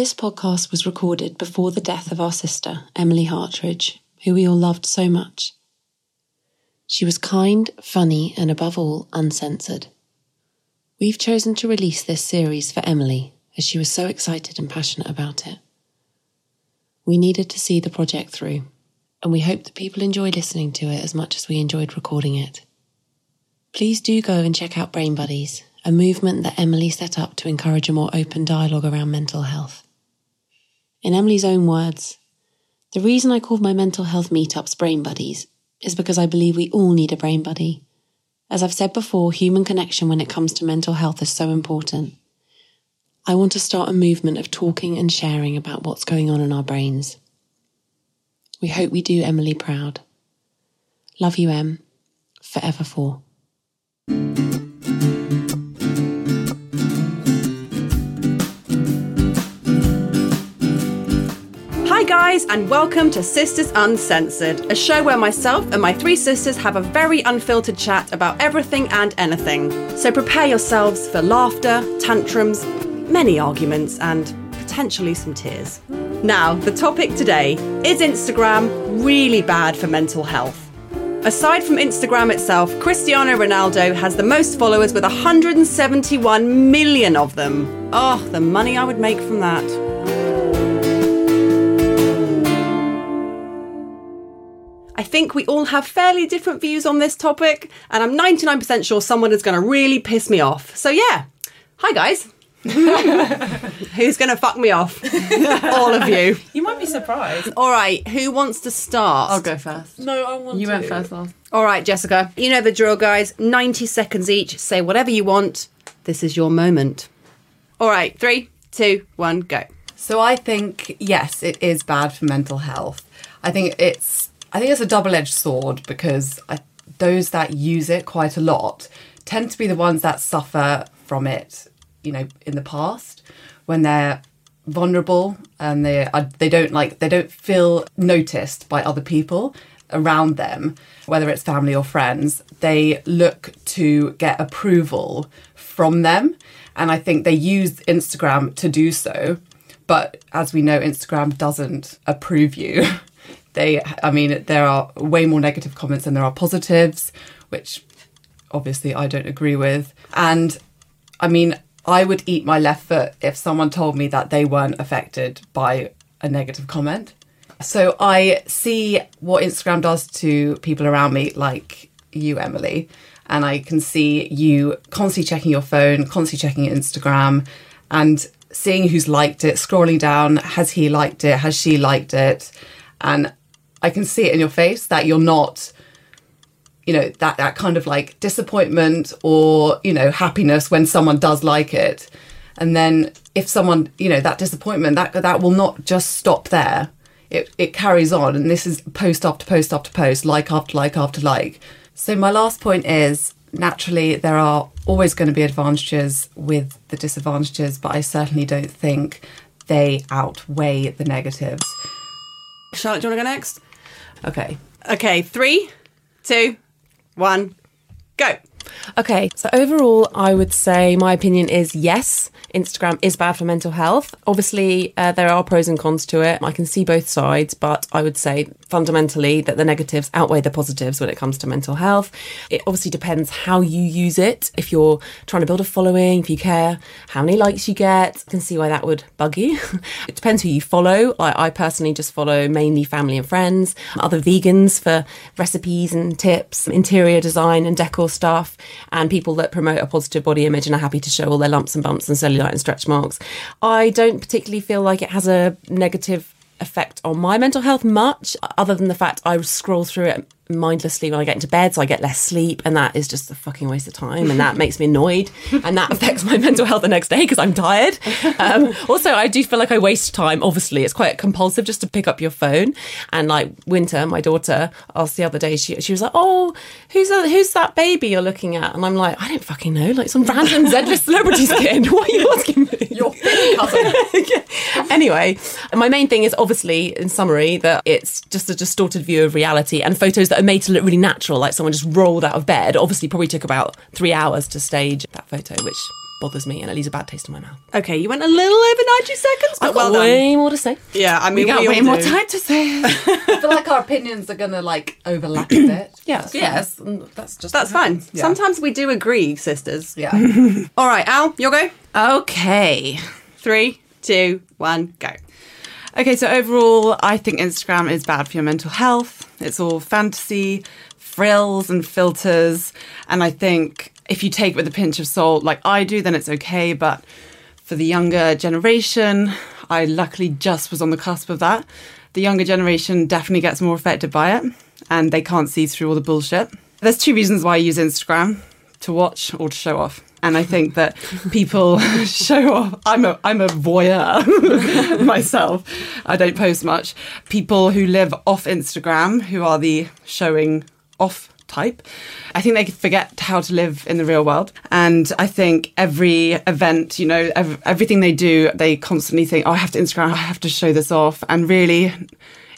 This podcast was recorded before the death of our sister, Emily Hartridge, who we all loved so much. She was kind, funny, and above all, uncensored. We've chosen to release this series for Emily as she was so excited and passionate about it. We needed to see the project through, and we hope that people enjoy listening to it as much as we enjoyed recording it. Please do go and check out Brain Buddies, a movement that Emily set up to encourage a more open dialogue around mental health. In Emily's own words, the reason I called my mental health meetups Brain Buddies is because I believe we all need a brain buddy. As I've said before, human connection when it comes to mental health is so important. I want to start a movement of talking and sharing about what's going on in our brains. We hope we do Emily proud. Love you, Em. Forever for. Guys, and welcome to Sisters Uncensored, a show where myself and my three sisters have a very unfiltered chat about everything and anything. So prepare yourselves for laughter, tantrums, many arguments, and potentially some tears. Now, the topic today is Instagram really bad for mental health? Aside from Instagram itself, Cristiano Ronaldo has the most followers with 171 million of them. Oh, the money I would make from that. I think we all have fairly different views on this topic, and I'm 99% sure someone is going to really piss me off. So, yeah. Hi, guys. Who's going to fuck me off? all of you. You might be surprised. All right, who wants to start? I'll go first. No, I want You to. went first last. All right, Jessica. You know the drill, guys. 90 seconds each. Say whatever you want. This is your moment. All right, three, two, one, go. So I think yes, it is bad for mental health. I think it's I think it's a double-edged sword because I, those that use it quite a lot tend to be the ones that suffer from it, you know, in the past when they're vulnerable and they are, they don't like they don't feel noticed by other people around them whether it's family or friends. They look to get approval from them and i think they use instagram to do so. But as we know instagram doesn't approve you they i mean there are way more negative comments than there are positives which obviously i don't agree with. And i mean i would eat my left foot if someone told me that they weren't affected by a negative comment. So i see what instagram does to people around me like you emily and i can see you constantly checking your phone constantly checking instagram and seeing who's liked it scrolling down has he liked it has she liked it and I can see it in your face that you're not, you know, that that kind of like disappointment or you know happiness when someone does like it, and then if someone, you know, that disappointment that that will not just stop there. It it carries on, and this is post after post after post, like after like after like. So my last point is naturally there are always going to be advantages with the disadvantages, but I certainly don't think they outweigh the negatives. Charlotte, do you want to go next? Okay. Okay, three, two, one, go. Okay, so overall, I would say my opinion is yes, Instagram is bad for mental health. Obviously, uh, there are pros and cons to it. I can see both sides, but I would say fundamentally that the negatives outweigh the positives when it comes to mental health. It obviously depends how you use it. If you're trying to build a following, if you care how many likes you get, I can see why that would bug you. it depends who you follow. Like I personally just follow mainly family and friends, other vegans for recipes and tips, interior design and decor stuff, and people that promote a positive body image and are happy to show all their lumps and bumps and cellulite and stretch marks. I don't particularly feel like it has a negative effect on my mental health much, other than the fact I scroll through it mindlessly when I get into bed, so I get less sleep, and that is just a fucking waste of time, and that makes me annoyed, and that affects my mental health the next day because I'm tired. Um, also, I do feel like I waste time. Obviously, it's quite compulsive just to pick up your phone. And like Winter, my daughter, asked the other day, she she was like, "Oh, who's that? Who's that baby you're looking at?" And I'm like, "I don't fucking know, like some random Z-list celebrity skin. What are you asking me?" Your. anyway, my main thing is obviously, in summary, that it's just a distorted view of reality and photos that are made to look really natural, like someone just rolled out of bed. Obviously, probably took about three hours to stage that photo, which bothers me and it leaves a bad taste in my mouth. Okay, you went a little over 90 seconds, but I've well got done. way more to say. Yeah, I mean, We got we way all more do. time to say. I feel like our opinions are gonna like overlap a bit. Yeah, that's yes, and that's just That's fine. Yeah. Sometimes we do agree, sisters. Yeah. All right, Al, you'll go. Okay. Three, two, one, go. Okay, so overall, I think Instagram is bad for your mental health. It's all fantasy, frills, and filters. And I think if you take it with a pinch of salt, like I do, then it's okay. But for the younger generation, I luckily just was on the cusp of that. The younger generation definitely gets more affected by it, and they can't see through all the bullshit. There's two reasons why I use Instagram to watch or to show off. And I think that people show off. I'm a I'm a voyeur myself. I don't post much. People who live off Instagram, who are the showing off type, I think they forget how to live in the real world. And I think every event, you know, ev- everything they do, they constantly think, "Oh, I have to Instagram. I have to show this off." And really,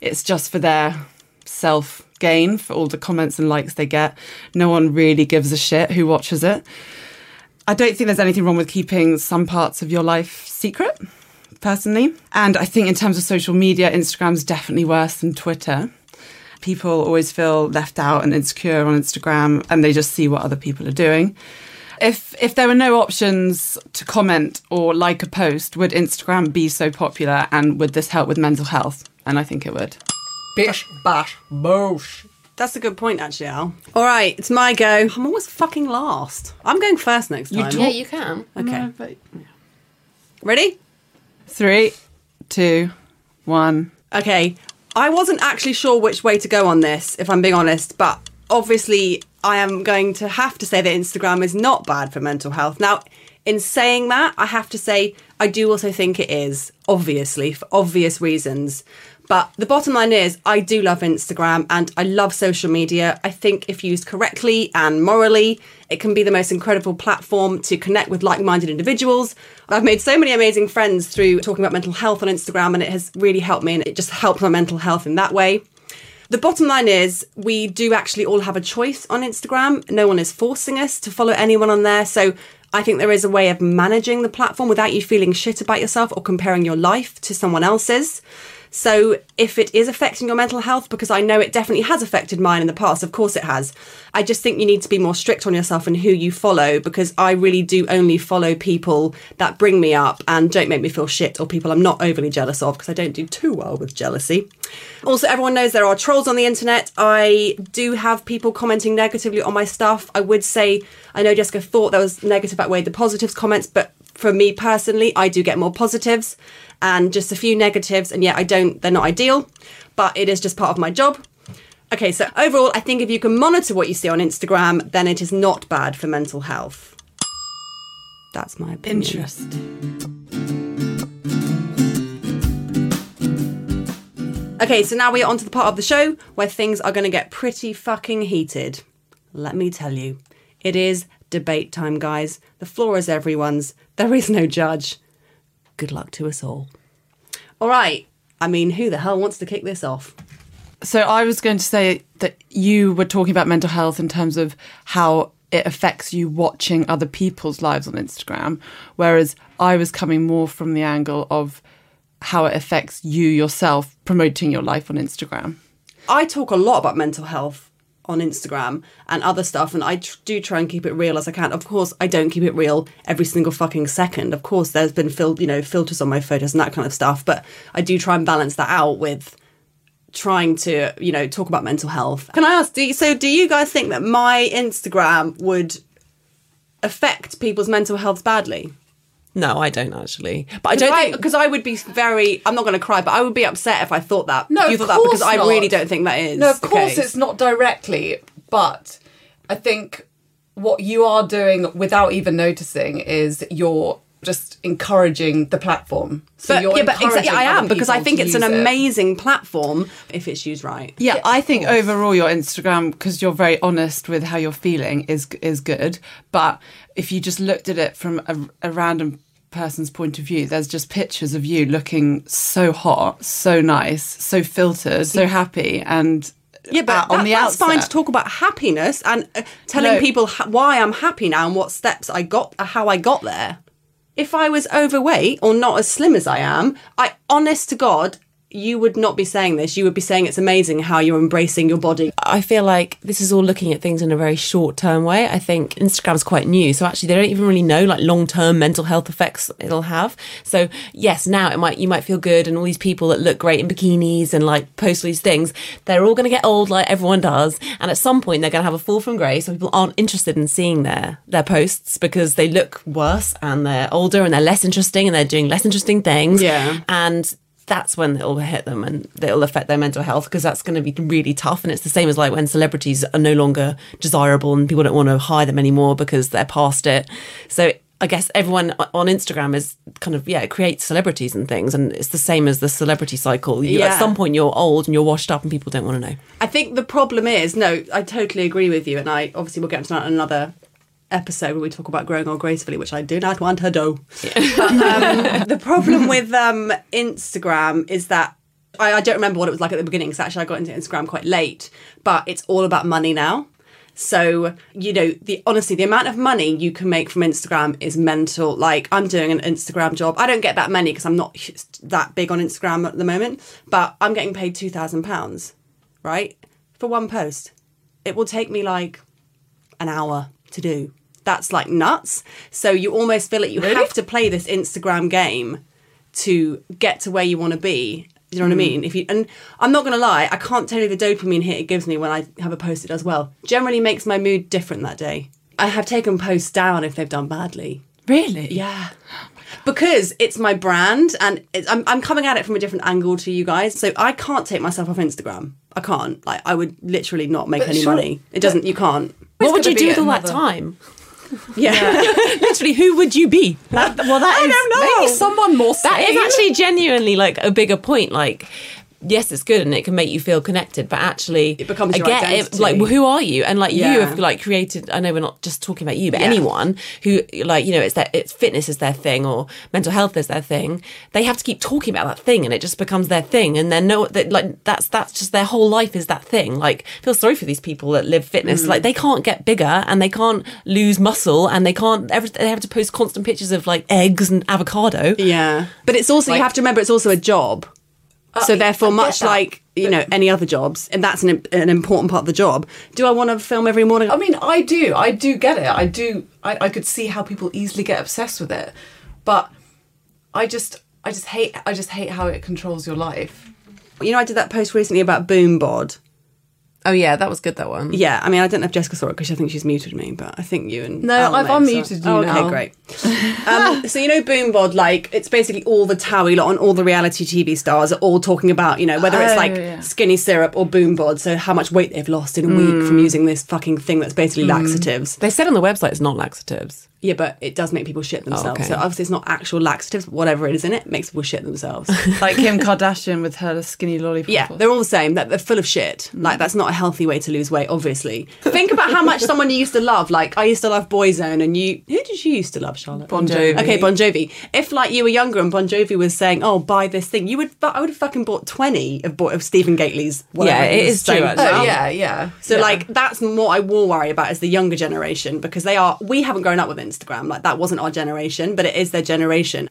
it's just for their self gain for all the comments and likes they get. No one really gives a shit who watches it. I don't think there's anything wrong with keeping some parts of your life secret, personally. And I think in terms of social media, Instagram's definitely worse than Twitter. People always feel left out and insecure on Instagram and they just see what other people are doing. If if there were no options to comment or like a post, would Instagram be so popular and would this help with mental health? And I think it would. Bish, bash, bosh. That's a good point, actually, Al. All right, it's my go. I'm always fucking last. I'm going first next time. Yeah, you can. okay. Ready? Three, two, one. Okay. I wasn't actually sure which way to go on this, if I'm being honest, but obviously I am going to have to say that Instagram is not bad for mental health. Now, in saying that, I have to say I do also think it is, obviously, for obvious reasons. But the bottom line is, I do love Instagram and I love social media. I think if used correctly and morally, it can be the most incredible platform to connect with like minded individuals. I've made so many amazing friends through talking about mental health on Instagram, and it has really helped me and it just helped my mental health in that way. The bottom line is, we do actually all have a choice on Instagram. No one is forcing us to follow anyone on there. So I think there is a way of managing the platform without you feeling shit about yourself or comparing your life to someone else's. So if it is affecting your mental health, because I know it definitely has affected mine in the past, of course it has. I just think you need to be more strict on yourself and who you follow because I really do only follow people that bring me up and don't make me feel shit or people I'm not overly jealous of because I don't do too well with jealousy. Also, everyone knows there are trolls on the internet. I do have people commenting negatively on my stuff. I would say, I know Jessica thought there was negative outweighed the positives comments, but for me personally, I do get more positives and just a few negatives. And yet, I don't, they're not ideal, but it is just part of my job. Okay, so overall, I think if you can monitor what you see on Instagram, then it is not bad for mental health. That's my opinion. Interesting. Okay, so now we are on to the part of the show where things are going to get pretty fucking heated. Let me tell you, it is debate time, guys. The floor is everyone's. There is no judge. Good luck to us all. All right. I mean, who the hell wants to kick this off? So I was going to say that you were talking about mental health in terms of how it affects you watching other people's lives on Instagram, whereas I was coming more from the angle of how it affects you yourself promoting your life on Instagram. I talk a lot about mental health on Instagram and other stuff, and I tr- do try and keep it real as I can. Of course, I don't keep it real every single fucking second. Of course, there's been fil- you know filters on my photos and that kind of stuff, but I do try and balance that out with trying to you know talk about mental health. Can I ask? Do you, so, do you guys think that my Instagram would affect people's mental health badly? No, I don't actually. But I don't think because I, would be very. I'm not going to cry, but I would be upset if I thought that. No, you of thought that because course I not. really don't think that is. No, of the course case. it's not directly, but I think what you are doing without even noticing is you're just encouraging the platform. So But, you're yeah, but exactly, encouraging I am because I think it's an use it. amazing platform if it's used right. Yeah, Yeah, I think course. overall your Instagram because you're very honest with how you're feeling is is good. But if you just looked at it from a, a random person's point of view, there's just pictures of you looking so hot, so nice, so filtered, so happy, and Yeah, but out on that- the that's fine to talk about happiness and uh, telling No. people ha- why I'm happy now and what steps I got, uh, how I got there. If I was overweight or not as slim as I am, I honest to God, you would not be saying this. You would be saying it's amazing how you're embracing your body. I feel like this is all looking at things in a very short term way. I think Instagram's quite new, so actually they don't even really know like long term mental health effects it'll have. So yes, now it might you might feel good, and all these people that look great in bikinis and like post all these things, they're all going to get old like everyone does, and at some point they're going to have a fall from grace. So people aren't interested in seeing their their posts because they look worse and they're older and they're less interesting and they're doing less interesting things. Yeah. and that's when it'll hit them and it'll affect their mental health because that's going to be really tough. And it's the same as like when celebrities are no longer desirable and people don't want to hire them anymore because they're past it. So I guess everyone on Instagram is kind of, yeah, it creates celebrities and things. And it's the same as the celebrity cycle. You, Yeah. At some point, you're old and you're washed up and people don't want to know. I think the problem is, no, I totally agree with you, and I obviously we'll get into that in another episode where we talk about growing old gracefully, which I do not want to do. Um, the problem with um, Instagram is that I, I don't remember what it was like at the beginning. Because actually, I got into Instagram quite late, but it's all about money now. So you know, the honestly, the amount of money you can make from Instagram is mental. Like I'm doing an Instagram job. I don't get that many because I'm not that big on Instagram at the moment, but I'm getting paid two thousand pounds, right, for one post. It will take me like an hour to do. That's like nuts. So you almost feel like you have to play this Instagram game to get to where you want to be. You know what I mean? If you and I'm not gonna lie, I can't tell you the dopamine hit it gives me when I have a post that does well. Generally makes my mood different that day. I have taken posts down if they've done badly. Really? Yeah. Because it's my brand and it's, I'm, I'm coming at it from a different angle to you guys. So I can't take myself off Instagram. I can't. Like, I would literally not make But any sure- money. It doesn't, you can't. What would you do with all that time? Yeah. Literally, who would you be? That, well, that I is- don't know. Maybe someone more That is sane. actually genuinely like a bigger point. Like, yes, it's good and it can make you feel connected, but actually, It becomes again, identity. like, who are you? And like, Yeah. you have like created. I know we're not just talking about you, but Yeah. anyone who like you know, it's that it's fitness is their thing or mental health is their thing. They have to keep talking about that thing, and it just becomes their thing. And then no, that like that's that's just their whole life is that thing. Like, I feel sorry for these people that live Mm. fitness. Like, they can't get bigger and they can't lose muscle and they can't. Every, they have to post constant pictures of like eggs and avocado. Yeah. But it's also, you have to remember, it's also a job. Uh, so therefore, much that. like, you know, any other jobs, and that's an, an important part of the job. Do I want to film every morning? I mean, I do. I do get it. I do. I, I could see how people easily get obsessed with it, but I just, I just hate. I just hate how it controls your life. You know, I did that post recently about Boombod. Oh yeah, that was good. That one. Yeah, I mean, I don't know if Jessica saw it because I think she's muted me, but I think you and No, Al I've may have, unmuted you oh, Okay, great. Um, so you know, Boombod, like it's basically all the Towie lot and all the reality TV stars are all talking about, you know, whether it's Oh, like yeah. skinny syrup or Boombod. So how much weight they've lost in a week from using this fucking thing that's basically laxatives. They said on the website it's not laxatives. Yeah, but it does make people shit themselves. Oh, okay. So obviously it's not actual laxatives, but whatever it is in it makes people shit themselves. Like Kim Kardashian with her skinny lollipop. Yeah, they're all the same. That they're full of shit. Mm. Like that's not a healthy way to lose weight. Obviously, think about how much someone you used to love. Like I used to love Boyzone, and you. Who did you used to love, Charlotte? Bon Jovi. Okay, Bon Jovi. If like you were younger and Bon Jovi was saying, "Oh, buy this thing," you would. I would have fucking bought twenty of, of Stephen Gately's. whatever Yeah, it is true, Oh yeah, yeah. So yeah. like that's what I will worry about is the younger generation because they are we haven't grown up with Instagram like that wasn't our generation but it is their generation.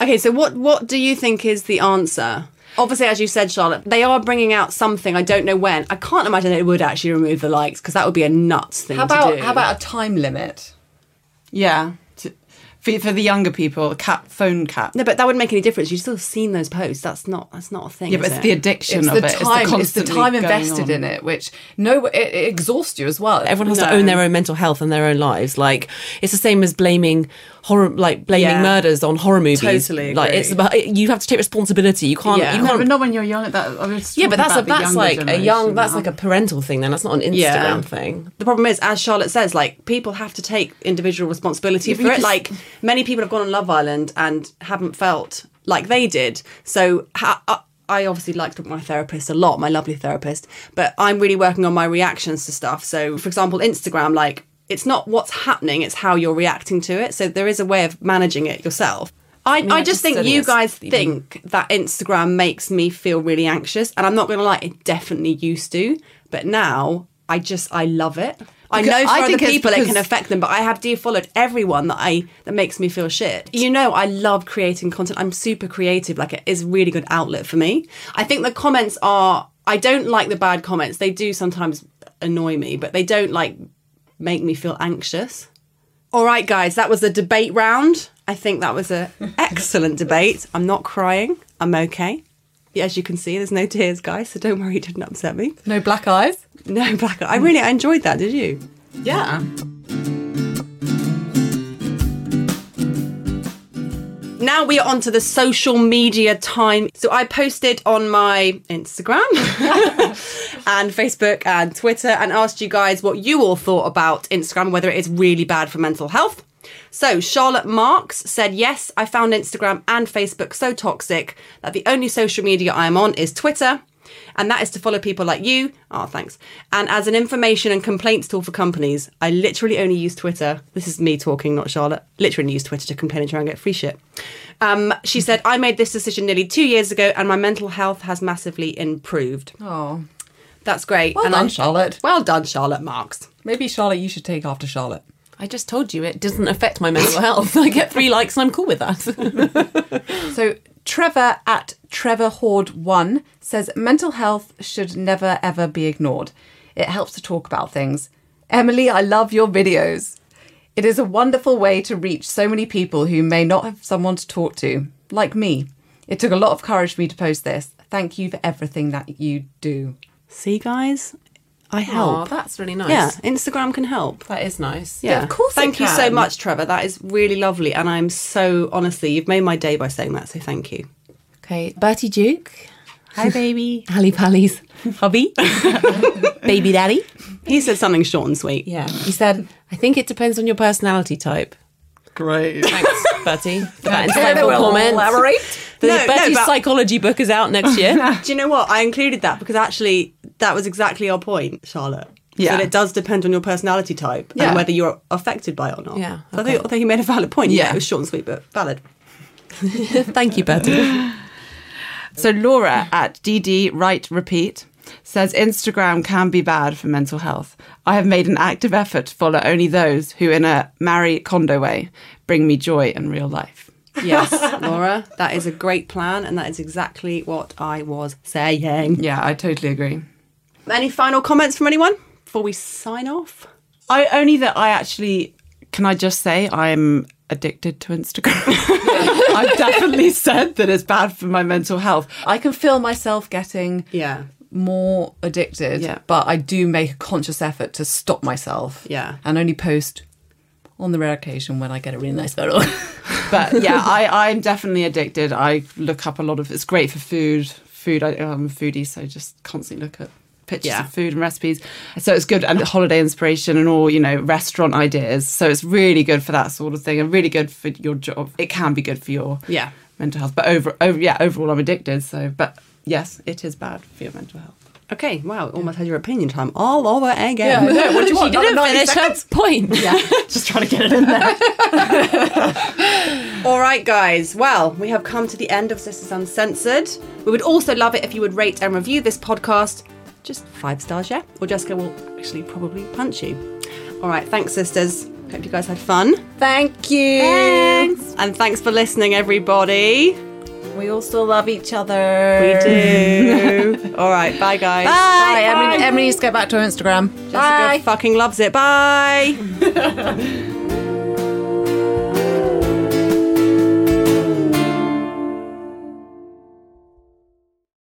Okay, so what what do you think is the answer? Obviously, as you said, Charlotte, they are bringing out something. I don't know when. I can't imagine they would actually remove the likes because that would be a nuts thing how to about do. how about a time limit? Yeah. To- For, for the younger people, cap phone cap. no, but that wouldn't make any difference. You've still seen those posts. That's not that's not a thing. Yeah, but is it's it? the addiction It's of the it. time. It's the, constantly time invested on. in it, which no, it, it exhausts you as well. Everyone has No. to own their own mental health and their own lives. Like it's the same as blaming horror, like blaming Yeah. murders on horror movies. Totally agree. Like it's about you have to take responsibility. You can't. Yeah. You can't but not when you're young. That I was yeah, but that's a, that's like a young. generation That's now. like a parental thing. Then that's not an Instagram Yeah. thing. The problem is, as Charlotte says, like people have to take individual responsibility for it. because- Like many people have gone on Love Island and haven't felt like they did. So ha- uh, I- obviously liked my therapist a lot, my lovely therapist, but I'm really working on my reactions to stuff. So, for example, Instagram, like it's not what's happening; it's how you're reacting to it. So there is a way of managing it yourself. I, I, I just think you guys think that Instagram makes me feel really anxious, and I'm not going to lie, it definitely used to. but now I just I love it. I know for I other people it can affect them, but I have defollowed everyone that I that makes me feel shit. You know, I love creating content. I'm super creative. Like it is a really good outlet for me. I think the comments are. I don't like the bad comments. They do sometimes annoy me, but they don't like make me feel anxious. All right, guys, that was the debate round. I think that was an excellent debate. I'm not crying. I'm okay. As you can see, there's no tears, guys, so don't worry, it didn't upset me. No black eyes. No black. I really I enjoyed that. Did you? Yeah. Now we are on to the social media time. So I posted on my Instagram and Facebook and Twitter and asked you guys what you all thought about Instagram, whether it is really bad for mental health. So Charlotte Marks said, Yes, I found Instagram and Facebook so toxic that the only social media I am on is Twitter. And that is to follow people like you. Oh, thanks. And as an information and complaints tool for companies, I literally only use Twitter. This is me talking, not Charlotte. Literally use Twitter to complain and try and get free shit. Um, she said, I made this decision nearly two years ago and my mental health has massively improved. Oh, That's great. well and done, I- Charlotte. Well done, Charlotte Marks. Maybe Charlotte, you should take after Charlotte. I just told you it doesn't affect my mental health. I get three likes and I'm cool with that. So Trevor at Trevor Horde One says mental health should never ever be ignored. It helps to talk about things. Emily, I love your videos. It is a wonderful way to reach so many people who may not have someone to talk to, like me. It took a lot of courage for me to post this. Thank you for everything that you do. See, guys, I Oh, help. that's really nice. yeah, Instagram can help. That is nice. Yeah, of course it Thank you so much, Trevor. That is really lovely, and I'm so honestly, you've made my day by saying that. So thank you. Okay, Bertie Duke. Hi, baby. Ali Pally's hubby. Baby daddy. he said something short and sweet. Yeah. He said, I think it depends on your personality type. Great. Thanks, Bertie, for that insightful comment. The No, no, Bertie's but- psychology book is out next year. Do you know what? I included that because actually that was exactly our point, Charlotte. Yeah. That it does depend on your personality type Yeah. and whether you're affected by it or not. Yeah, So I, think, I think you made a valid point. Yeah. Yeah. It was short and sweet, but valid. Thank you, Bertie. So Laura at DD Write Repeat says Instagram can be bad for mental health. I have made an active effort to follow only those who, in a Marie Kondo way, bring me joy in real life. Yes, Laura, that is a great plan, and that is exactly what I was saying. Yeah, I totally agree. Any final comments from anyone before we sign off? I only that I actually can I just say I'm addicted to Instagram. I've definitely said that it's bad for my mental health. I can feel myself getting Yeah. More addicted, Yeah. but I do make a conscious effort to stop myself. Yeah. And only post on the rare occasion when I get a really nice photo. But yeah, I I'm definitely addicted. I look up a lot of it's great for food. Food I, I'm a foodie, so just constantly look at pictures Yeah. of food and recipes. So it's good and holiday inspiration and all, you know, restaurant ideas. So it's really good for that sort of thing and really good for your job. It can be good for your Yeah. mental health. But over over yeah, overall I'm addicted. So but yes, it is bad for your mental health. Okay, wow, almost had your opinion time all over again. Yeah, no, what do you She want? didn't Another 90 finish her point. Yeah. Just trying to get it in there. All right, guys. Well, we have come to the end of Sisters Uncensored. We would also love it if you would rate and review this podcast. Just five stars, yeah? Or Jessica will actually probably punch you. All right, thanks, sisters. Hope you guys had fun. Thank you. Thanks. And thanks for listening, everybody. We all still love each other. We do. All right, bye, guys. Bye. Emily, Emily needs to get back to her Instagram. Jessica fucking loves it. Bye.